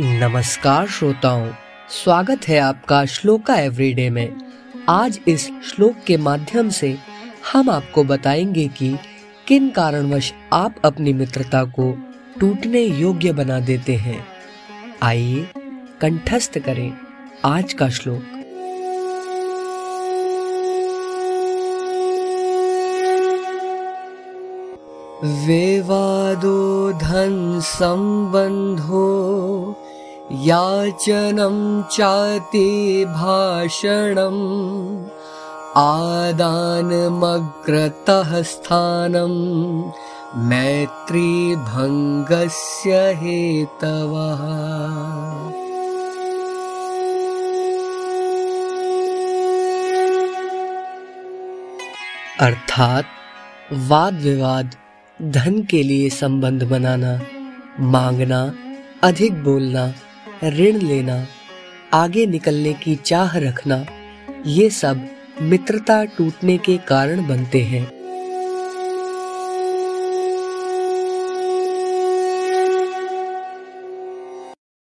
नमस्कार श्रोताओं, स्वागत है आपका श्लोका एवरीडे में। आज इस श्लोक के माध्यम से हम आपको बताएँगे कि किन कारणवश आप अपनी मित्रता को टूटने योग्य बना देते हैं। आइए कंठस्थ करें आज का श्लोक। विवादो धन संबंधो याचनं चाति भाषणम्, आदानमग्रतः स्थानं मैत्रीभङ्गस्य हेतवः। अर्थात वाद विवाद धन के लिए संबंध बनाना, मांगना, अधिक बोलना ऋण लेना, आगे निकलने की चाह रखना, ये सब मित्रता टूटने के कारण बनते हैं।